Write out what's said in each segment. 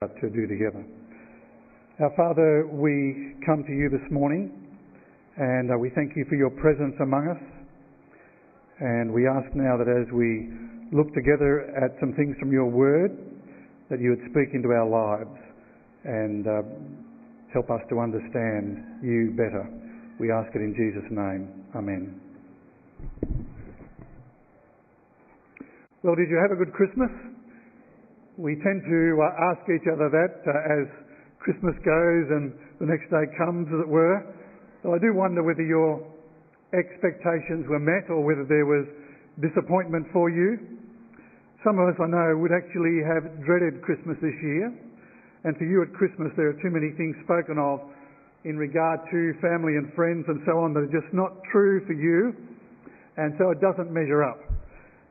to do together. Our Father, we come to you this morning and uh, we thank you for your presence among us. And we ask now that as we look together at some things from your word, that you would speak into our lives and uh, help us to understand you better. We ask it in Jesus' name. Amen. Well, did you have a good Christmas? We tend to uh, ask each other that uh, as Christmas goes and the next day comes, as it were. So I do wonder whether your expectations were met or whether there was disappointment for you. Some of us, I know, would actually have dreaded Christmas this year. And for you at Christmas, there are too many things spoken of in regard to family and friends and so on that are just not true for you. And so it doesn't measure up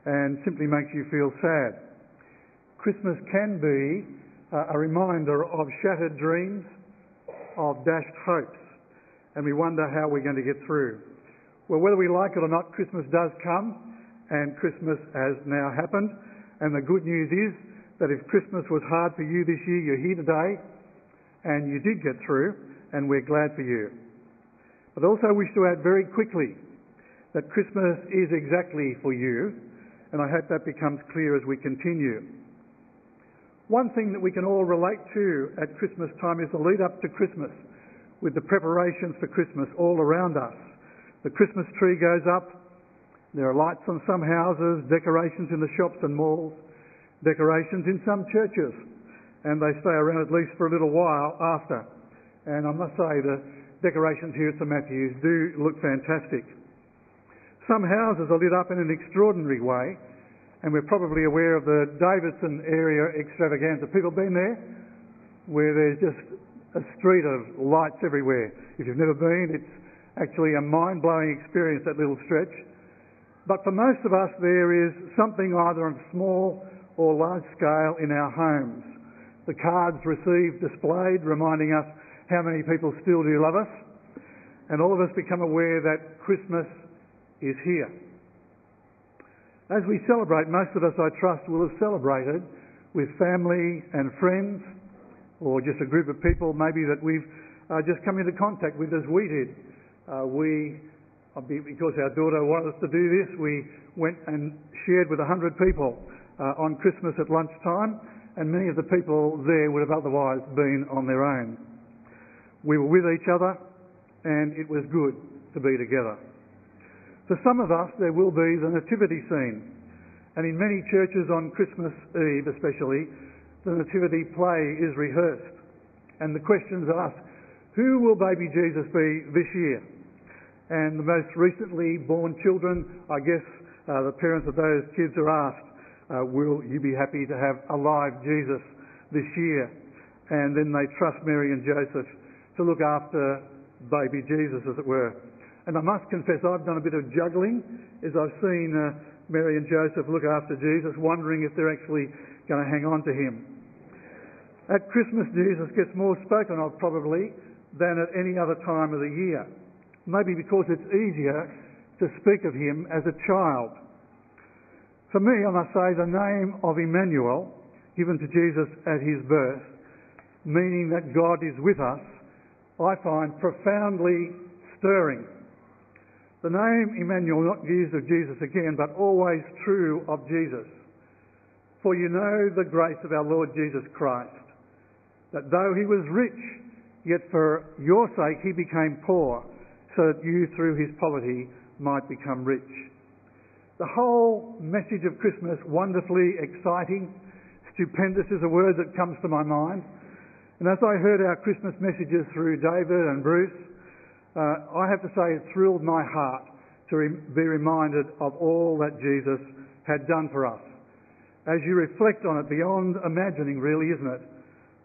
and simply makes you feel sad. Christmas can be uh, a reminder of shattered dreams, of dashed hopes, and we wonder how we're going to get through. Well, whether we like it or not, Christmas does come, and Christmas has now happened. And the good news is that if Christmas was hard for you this year, you're here today, and you did get through, and we're glad for you. But I also wish to add very quickly that Christmas is exactly for you, and I hope that becomes clear as we continue. One thing that we can all relate to at Christmas time is the lead up to Christmas, with the preparations for Christmas all around us. The Christmas tree goes up, there are lights on some houses, decorations in the shops and malls, decorations in some churches, and they stay around at least for a little while after. And I must say, the decorations here at St Matthew's do look fantastic. Some houses are lit up in an extraordinary way, and we're probably aware of the Davidson area extravaganza. People been there? Where there's just a street of lights everywhere. If you've never been, it's actually a mind-blowing experience, that little stretch. But for most of us, there is something either on small or large scale in our homes. The cards received displayed, reminding us how many people still do love us. And all of us become aware that Christmas is here. As we celebrate, most of us, I trust, will have celebrated with family and friends, or just a group of people maybe that we've uh, just come into contact with as we did. Uh, we, uh, because our daughter wanted us to do this, we went and shared with 100 people uh, on Christmas at lunchtime, and many of the people there would have otherwise been on their own. We were with each other, and it was good to be together. For some of us, there will be the nativity scene. And in many churches on Christmas Eve, especially, the nativity play is rehearsed. And the questions are asked, who will baby Jesus be this year? And the most recently born children, I guess uh, the parents of those kids are asked, uh, will you be happy to have a live Jesus this year? And then they trust Mary and Joseph to look after baby Jesus, as it were. And I must confess, I've done a bit of juggling as I've seen uh, Mary and Joseph look after Jesus, wondering if they're actually going to hang on to him. At Christmas, Jesus gets more spoken of probably than at any other time of the year. Maybe because it's easier to speak of him as a child. For me, I must say, the name of Emmanuel, given to Jesus at his birth, meaning that God is with us, I find profoundly stirring. The name Emmanuel, not used of Jesus again, but always true of Jesus. For you know the grace of our Lord Jesus Christ, that though he was rich, yet for your sake he became poor, so that you through his poverty might become rich. The whole message of Christmas, wonderfully exciting, stupendous is a word that comes to my mind. And as I heard our Christmas messages through David and Bruce, uh, I have to say it thrilled my heart to re- be reminded of all that Jesus had done for us. As you reflect on it, beyond imagining, really, isn't it?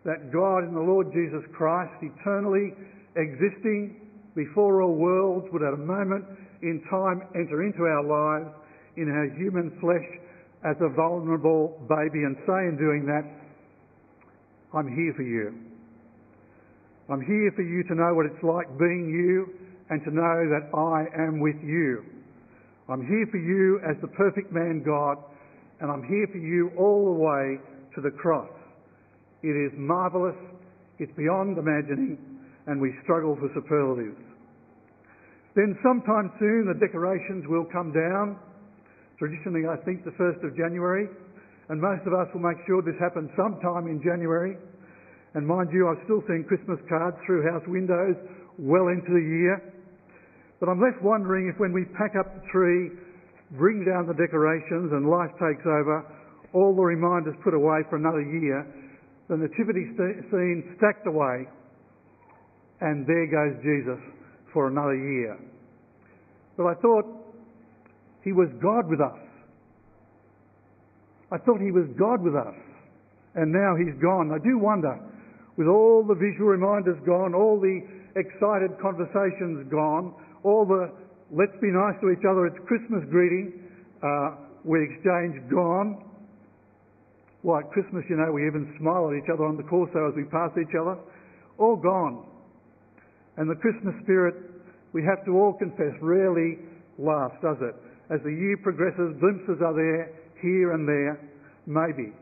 That God in the Lord Jesus Christ, eternally existing before all worlds, would at a moment in time enter into our lives in our human flesh as a vulnerable baby and say in doing that, I'm here for you. I'm here for you to know what it's like being you and to know that I am with you. I'm here for you as the perfect man God, and I'm here for you all the way to the cross. It is marvellous, it's beyond imagining, and we struggle for superlatives. Then sometime soon the decorations will come down. Traditionally, I think the 1st of January, and most of us will make sure this happens sometime in January. And mind you, I've still seen Christmas cards through house windows well into the year. But I'm left wondering if when we pack up the tree, bring down the decorations, and life takes over, all the reminders put away for another year, the nativity scene stacked away, and there goes Jesus for another year. But I thought he was God with us. I thought he was God with us, and now he's gone. I do wonder, with all the visual reminders gone, all the excited conversations gone, all the let's be nice to each other, it's Christmas greeting, uh, we exchange gone. Why, at Christmas, you know, we even smile at each other on the corso as we pass each other. All gone. And the Christmas spirit, we have to all confess, rarely lasts, does it? As the year progresses, glimpses are there, here and there, maybe.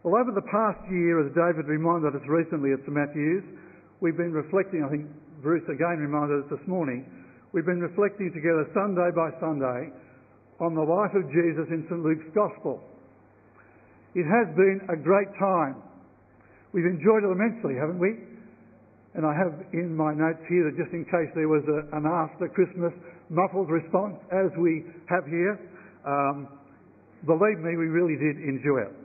Well, over the past year, as David reminded us recently at St Matthew's, we've been reflecting, I think Bruce again reminded us this morning, we've been reflecting together Sunday by Sunday on the life of Jesus in St Luke's Gospel. It has been a great time. We've enjoyed it immensely, haven't we? And I have in my notes here that just in case there was a, an after Christmas muffled response, as we have here, um, believe me, we really did enjoy it.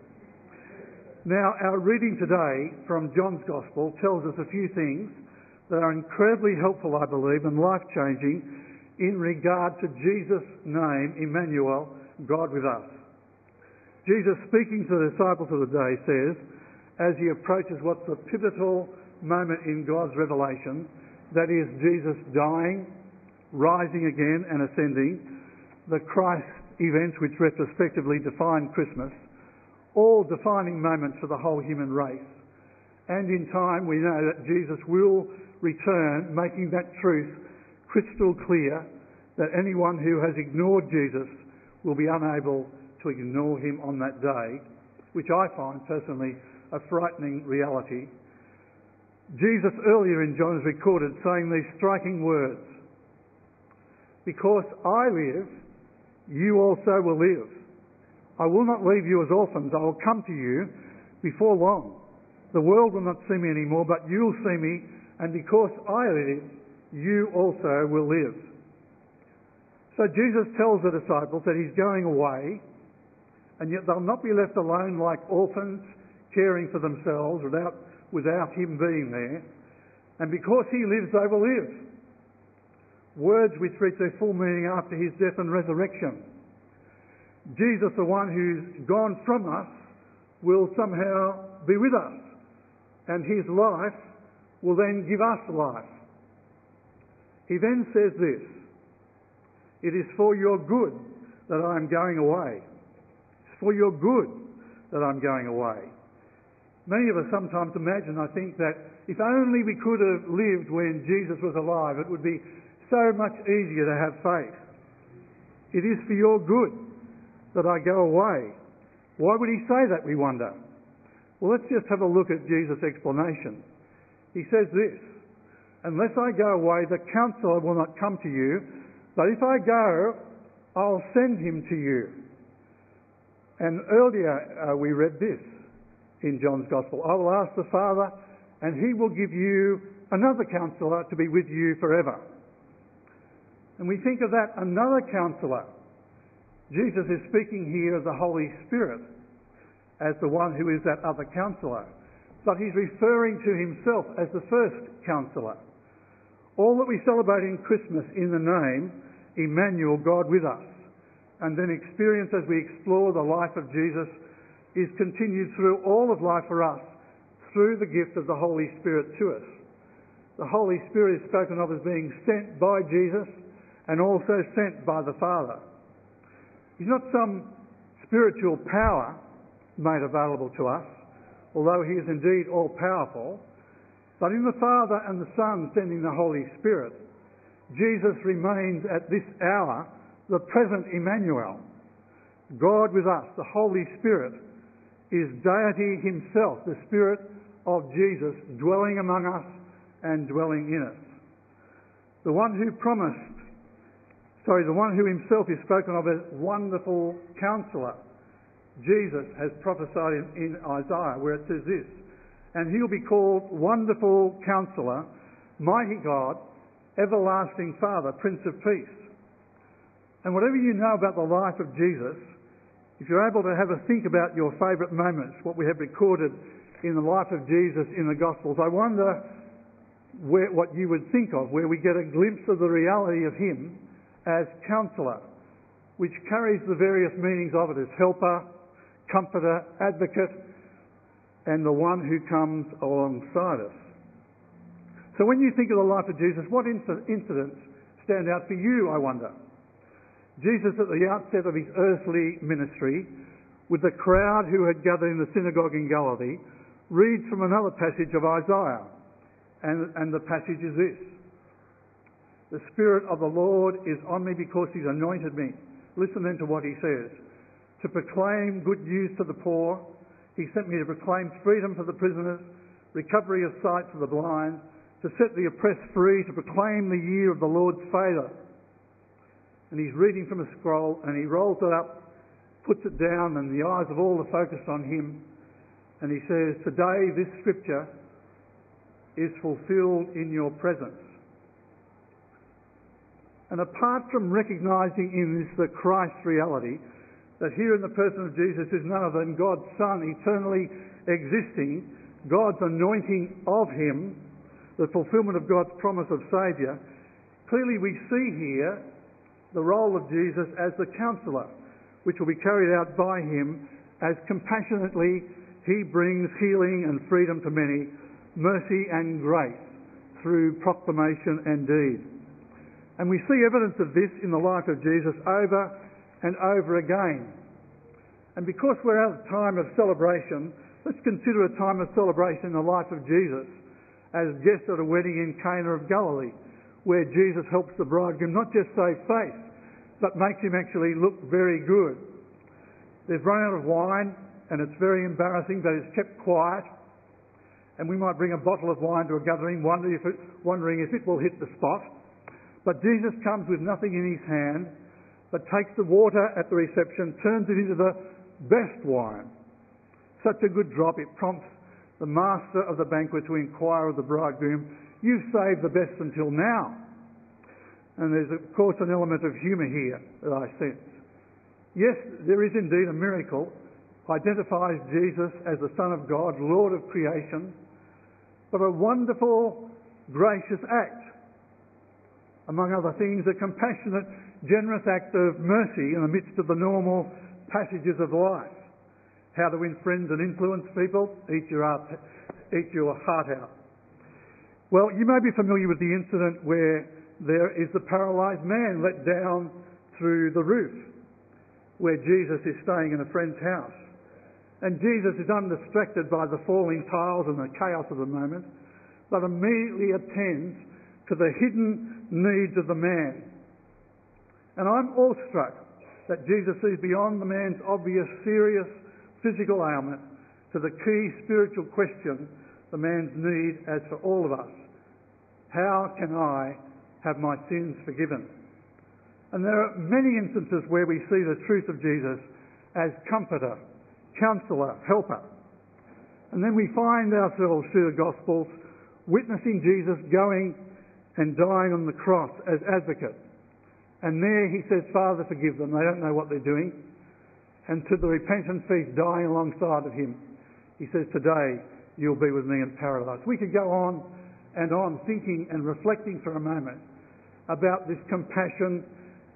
Now, our reading today from John's Gospel tells us a few things that are incredibly helpful, I believe, and life changing in regard to Jesus' name, Emmanuel, God with us. Jesus, speaking to the disciples of the day, says, as he approaches what's the pivotal moment in God's revelation, that is Jesus dying, rising again, and ascending, the Christ events which retrospectively define Christmas, all defining moments for the whole human race. And in time, we know that Jesus will return, making that truth crystal clear that anyone who has ignored Jesus will be unable to ignore him on that day, which I find personally a frightening reality. Jesus earlier in John is recorded saying these striking words Because I live, you also will live. I will not leave you as orphans. I will come to you before long. The world will not see me anymore, but you will see me, and because I live, you also will live. So Jesus tells the disciples that he's going away, and yet they'll not be left alone like orphans caring for themselves without, without him being there. And because he lives, they will live. Words which reach their full meaning after his death and resurrection. Jesus, the one who's gone from us, will somehow be with us. And his life will then give us life. He then says this It is for your good that I am going away. It's for your good that I'm going away. Many of us sometimes imagine, I think, that if only we could have lived when Jesus was alive, it would be so much easier to have faith. It is for your good that I go away. Why would he say that, we wonder? Well, let's just have a look at Jesus' explanation. He says this Unless I go away, the counselor will not come to you, but if I go, I'll send him to you. And earlier uh, we read this in John's Gospel I will ask the Father, and he will give you another counselor to be with you forever. And we think of that another counselor Jesus is speaking here of the Holy Spirit as the one who is that other counselor, but he's referring to himself as the first counselor. All that we celebrate in Christmas in the name, Emmanuel, God with us, and then experience as we explore the life of Jesus, is continued through all of life for us through the gift of the Holy Spirit to us. The Holy Spirit is spoken of as being sent by Jesus and also sent by the Father. He's not some spiritual power made available to us, although he is indeed all powerful. But in the Father and the Son sending the Holy Spirit, Jesus remains at this hour the present Emmanuel, God with us, the Holy Spirit, is deity himself, the Spirit of Jesus dwelling among us and dwelling in us. The one who promised, sorry, the one who himself is spoken of as wonderful counselor. Jesus has prophesied in, in Isaiah where it says this, and he'll be called Wonderful Counselor, Mighty God, Everlasting Father, Prince of Peace. And whatever you know about the life of Jesus, if you're able to have a think about your favourite moments, what we have recorded in the life of Jesus in the Gospels, I wonder where, what you would think of, where we get a glimpse of the reality of Him as Counselor, which carries the various meanings of it as helper, comforter, advocate, and the one who comes alongside us. So when you think of the life of Jesus, what incidents stand out for you, I wonder? Jesus, at the outset of his earthly ministry, with the crowd who had gathered in the synagogue in Galilee, reads from another passage of Isaiah. And, and the passage is this The Spirit of the Lord is on me because he's anointed me. Listen then to what he says. To proclaim good news to the poor, he sent me to proclaim freedom for the prisoners, recovery of sight for the blind, to set the oppressed free, to proclaim the year of the Lord's favour and he's reading from a scroll and he rolls it up, puts it down, and the eyes of all are focused on him. And he says, Today this scripture is fulfilled in your presence. And apart from recognizing in this the Christ reality, that here in the person of Jesus is none other than God's Son, eternally existing, God's anointing of him, the fulfillment of God's promise of Saviour, clearly we see here the role of Jesus as the counselor, which will be carried out by him as compassionately he brings healing and freedom to many, mercy and grace through proclamation and deed. And we see evidence of this in the life of Jesus over and over again. And because we're at a time of celebration, let's consider a time of celebration in the life of Jesus as guest at a wedding in Cana of Galilee, where Jesus helps the bridegroom not just save face, but makes him actually look very good. They've run out of wine, and it's very embarrassing, but it's kept quiet. And we might bring a bottle of wine to a gathering, wondering if it, wondering if it will hit the spot. But Jesus comes with nothing in his hand, but takes the water at the reception, turns it into the best wine. Such a good drop, it prompts the master of the banquet to inquire of the bridegroom, You've saved the best until now. And there's, of course, an element of humour here that I sense. Yes, there is indeed a miracle, identifies Jesus as the Son of God, Lord of creation, but a wonderful, gracious act. Among other things, a compassionate, generous act of mercy in the midst of the normal passages of life. How to win friends and influence people, eat your heart, eat your heart out. Well, you may be familiar with the incident where there is the paralysed man let down through the roof where Jesus is staying in a friend's house. And Jesus is undistracted by the falling tiles and the chaos of the moment, but immediately attends to the hidden needs of the man. And I'm awestruck that Jesus sees beyond the man's obvious, serious physical ailment to the key spiritual question the man's need as for all of us. How can I have my sins forgiven. And there are many instances where we see the truth of Jesus as comforter, counselor, helper. And then we find ourselves through the Gospels witnessing Jesus going and dying on the cross as advocate. And there he says, Father, forgive them. They don't know what they're doing. And to the repentant thief dying alongside of him, he says, Today you'll be with me in paradise. We could go on and on thinking and reflecting for a moment about this compassion,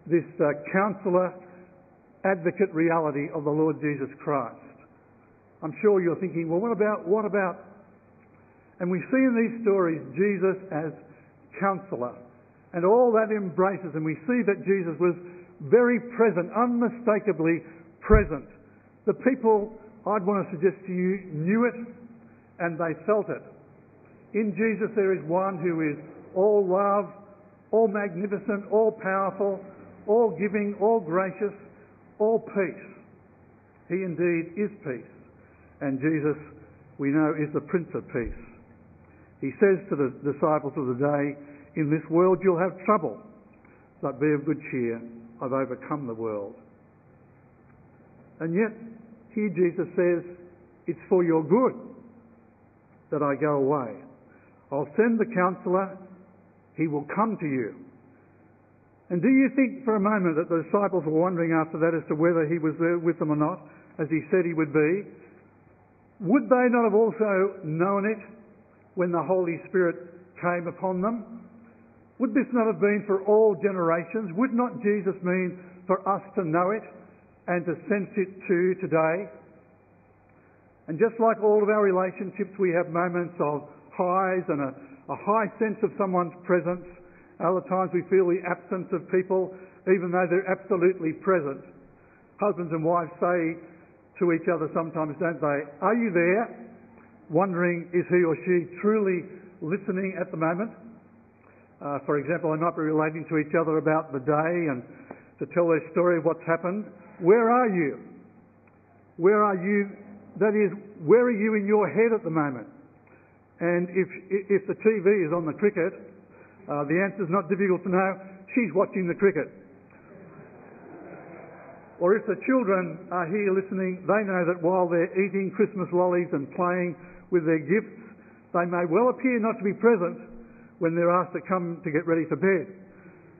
this uh, counselor, advocate reality of the Lord Jesus Christ. I'm sure you're thinking, well, what about, what about? And we see in these stories Jesus as counselor. And all that embraces, and we see that Jesus was very present, unmistakably present. The people, I'd want to suggest to you, knew it and they felt it. In Jesus there is one who is all love, all magnificent, all powerful, all giving, all gracious, all peace. He indeed is peace. And Jesus, we know, is the Prince of Peace. He says to the disciples of the day, In this world you'll have trouble, but be of good cheer. I've overcome the world. And yet, here Jesus says, It's for your good that I go away. I'll send the counselor, he will come to you. And do you think for a moment that the disciples were wondering after that as to whether he was there with them or not, as he said he would be? Would they not have also known it when the Holy Spirit came upon them? Would this not have been for all generations? Would not Jesus mean for us to know it and to sense it too today? And just like all of our relationships, we have moments of highs and a, a high sense of someone's presence other times we feel the absence of people, even though they're absolutely present. Husbands and wives say to each other sometimes, don't they, Are you there? Wondering, is he or she truly listening at the moment? Uh, for example, they might be relating to each other about the day and to tell their story of what's happened. Where are you? Where are you? That is, where are you in your head at the moment? And if, if the TV is on the cricket, uh, the answer is not difficult to know. She's watching the cricket. Or if the children are here listening, they know that while they're eating Christmas lollies and playing with their gifts, they may well appear not to be present when they're asked to come to get ready for bed.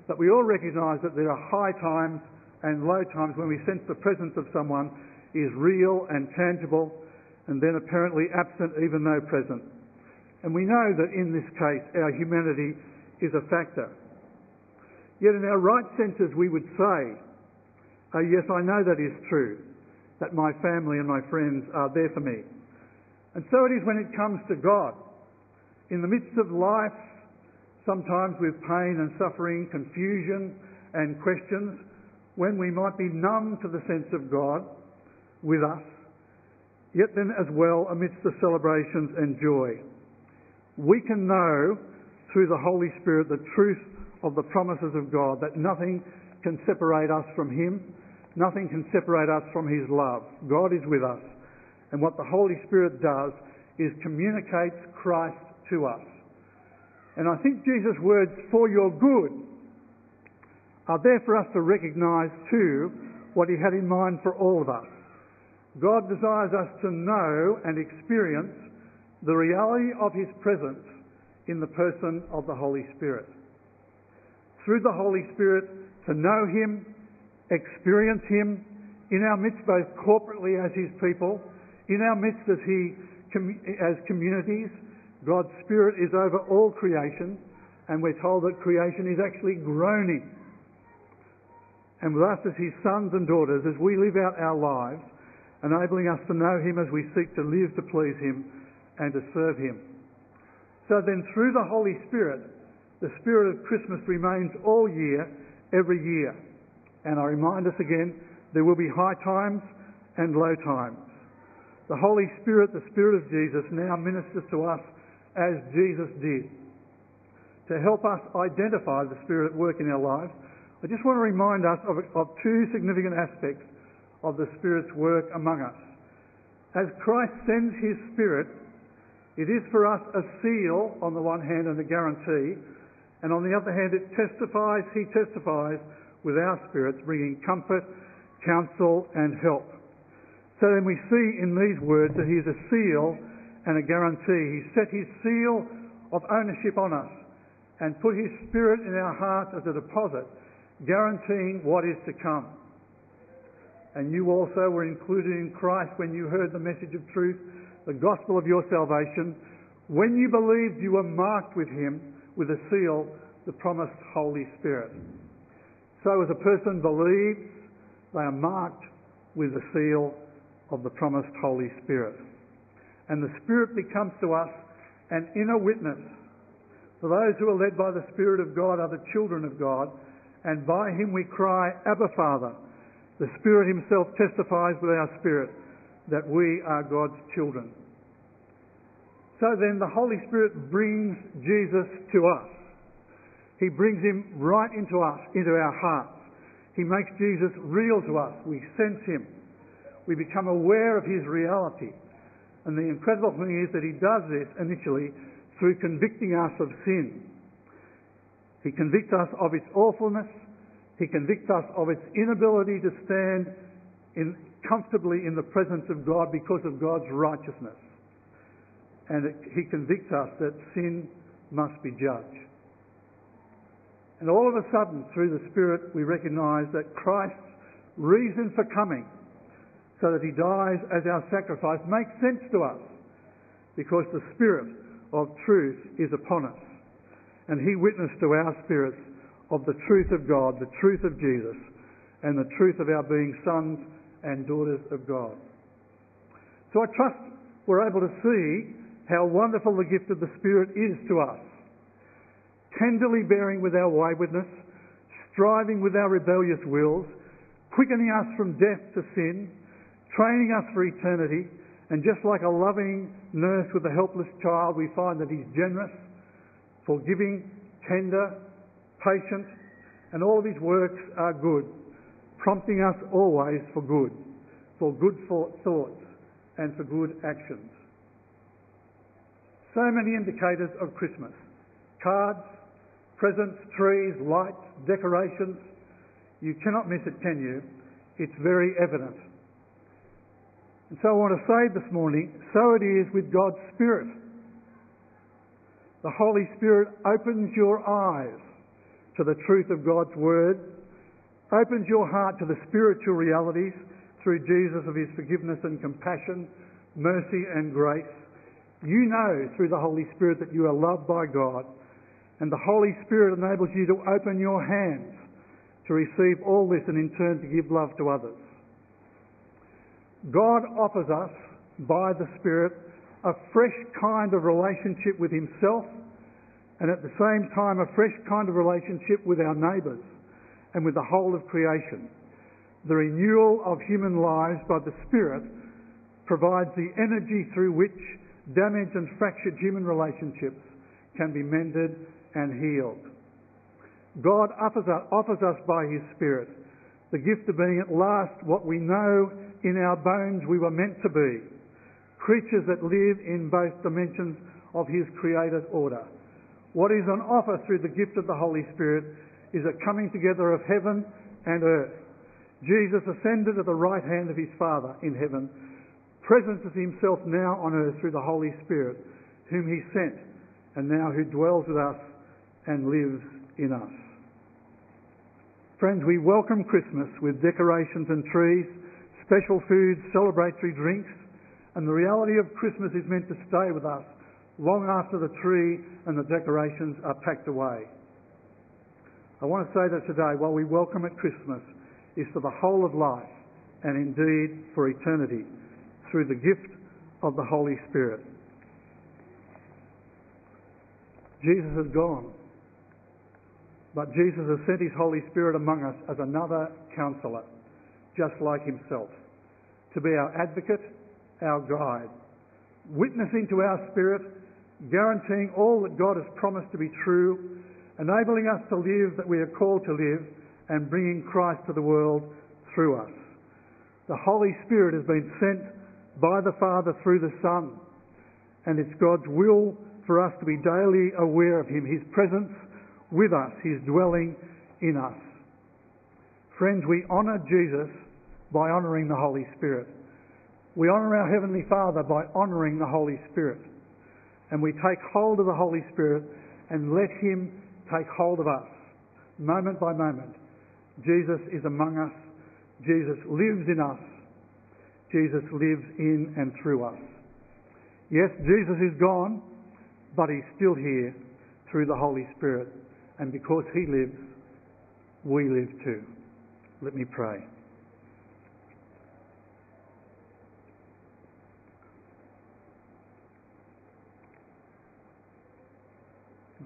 But we all recognise that there are high times and low times when we sense the presence of someone is real and tangible and then apparently absent even though present. And we know that in this case our humanity is a factor. Yet in our right senses we would say, oh yes, I know that is true, that my family and my friends are there for me. And so it is when it comes to God. In the midst of life, sometimes with pain and suffering, confusion and questions, when we might be numb to the sense of God with us, yet then as well amidst the celebrations and joy. We can know through the Holy Spirit the truth of the promises of God, that nothing can separate us from Him, nothing can separate us from His love. God is with us. And what the Holy Spirit does is communicates Christ to us. And I think Jesus' words, for your good, are there for us to recognise too what He had in mind for all of us. God desires us to know and experience the reality of His presence in the person of the Holy Spirit. Through the Holy Spirit, to know Him, experience Him in our midst, both corporately as His people, in our midst as He as communities. God's Spirit is over all creation, and we're told that creation is actually groaning. And with us as His sons and daughters, as we live out our lives, enabling us to know Him as we seek to live to please Him and to serve Him. So then, through the Holy Spirit, the spirit of Christmas remains all year, every year. And I remind us again, there will be high times and low times. The Holy Spirit, the Spirit of Jesus, now ministers to us as Jesus did. To help us identify the Spirit at work in our lives, I just want to remind us of, of two significant aspects of the Spirit's work among us. As Christ sends His Spirit it is for us a seal on the one hand and a guarantee, and on the other hand it testifies, he testifies with our spirits, bringing comfort, counsel and help. So then we see in these words that he is a seal and a guarantee. He set his seal of ownership on us and put his spirit in our hearts as a deposit, guaranteeing what is to come. And you also were included in Christ when you heard the message of truth the gospel of your salvation, when you believed, you were marked with him with a seal, the promised Holy Spirit. So as a person believes, they are marked with the seal of the promised Holy Spirit. And the Spirit becomes to us an inner witness. For those who are led by the Spirit of God are the children of God, and by him we cry, Abba Father. The Spirit himself testifies with our spirit that we are God's children. So then the Holy Spirit brings Jesus to us. He brings him right into us, into our hearts. He makes Jesus real to us. We sense him. We become aware of his reality. And the incredible thing is that he does this initially through convicting us of sin. He convicts us of its awfulness. He convicts us of its inability to stand in, comfortably in the presence of God because of God's righteousness. And it, he convicts us that sin must be judged. And all of a sudden, through the Spirit, we recognise that Christ's reason for coming, so that he dies as our sacrifice, makes sense to us because the Spirit of truth is upon us. And he witnessed to our spirits of the truth of God, the truth of Jesus, and the truth of our being sons and daughters of God. So I trust we're able to see how wonderful the gift of the Spirit is to us tenderly bearing with our waywardness, striving with our rebellious wills, quickening us from death to sin, training us for eternity, and just like a loving nurse with a helpless child, we find that He's generous, forgiving, tender, patient, and all of His works are good, prompting us always for good, for good thoughts, and for good actions. So many indicators of Christmas cards, presents, trees, lights, decorations. You cannot miss it, can you? It's very evident. And so I want to say this morning, so it is with God's Spirit. The Holy Spirit opens your eyes to the truth of God's Word, opens your heart to the spiritual realities through Jesus of His forgiveness and compassion, mercy and grace. You know through the Holy Spirit that you are loved by God and the Holy Spirit enables you to open your hands to receive all this and in turn to give love to others. God offers us, by the Spirit, a fresh kind of relationship with Himself and at the same time a fresh kind of relationship with our neighbours and with the whole of creation. The renewal of human lives by the Spirit provides the energy through which damaged and fractured human relationships can be mended and healed. God offers us, by His Spirit the gift of being at last what we know in our bones we were meant to be creatures that live in both dimensions of His created order. What is on offer through the gift of the Holy Spirit is a coming together of heaven and earth. Jesus ascended at the right hand of His Father in heaven, presences Himself now on earth through the Holy Spirit, whom He sent, and now who dwells with us and lives in us. Friends, we welcome Christmas with decorations and trees, special foods, celebratory drinks, and the reality of Christmas is meant to stay with us long after the tree and the decorations are packed away. I want to say that today, while we welcome at Christmas, is for the whole of life and indeed for eternity through the gift of the Holy Spirit. Jesus has gone. But Jesus has sent his Holy Spirit among us as another counselor, just like himself, to be our advocate, our guide, witnessing to our spirit, guaranteeing all that God has promised to be true, enabling us to live that we are called to live, and bringing Christ to the world through us. The Holy Spirit has been sent by the Father through the Son, and it's God's will for us to be daily aware of Him, His presence, with us, His dwelling in us. Friends, we honour Jesus by honouring the Holy Spirit. We honour our Heavenly Father by honouring the Holy Spirit. And we take hold of the Holy Spirit and let Him take hold of us, moment by moment. Jesus is among us. Jesus lives in us. Jesus lives in and through us. Yes, Jesus is gone, but He's still here through the Holy Spirit. And because He lives, we live too. Let me pray.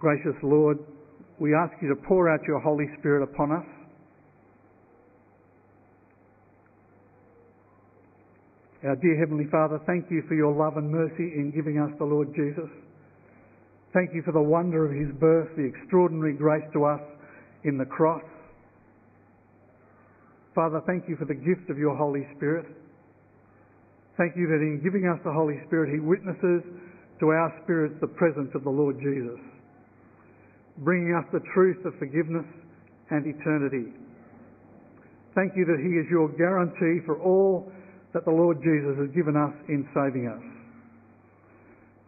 Gracious Lord, we ask you to pour out your Holy Spirit upon us. Our dear Heavenly Father, thank you for your love and mercy in giving us the Lord Jesus. Thank you for the wonder of his birth, the extraordinary grace to us in the cross. Father, thank you for the gift of your Holy Spirit. Thank you that in giving us the Holy Spirit, He witnesses to our spirits the presence of the Lord Jesus, bringing us the truth of forgiveness and eternity. Thank you that He is your guarantee for all that the Lord Jesus has given us in saving us.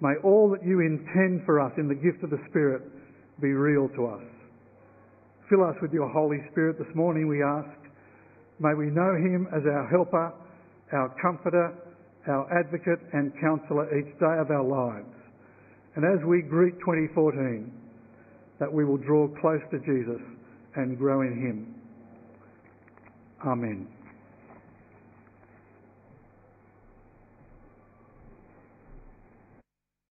May all that you intend for us in the gift of the Spirit be real to us. Fill us with your Holy Spirit this morning, we ask. May we know Him as our helper, our comforter, our advocate and counsellor each day of our lives. And as we greet 2014, that we will draw close to Jesus and grow in Him. Amen.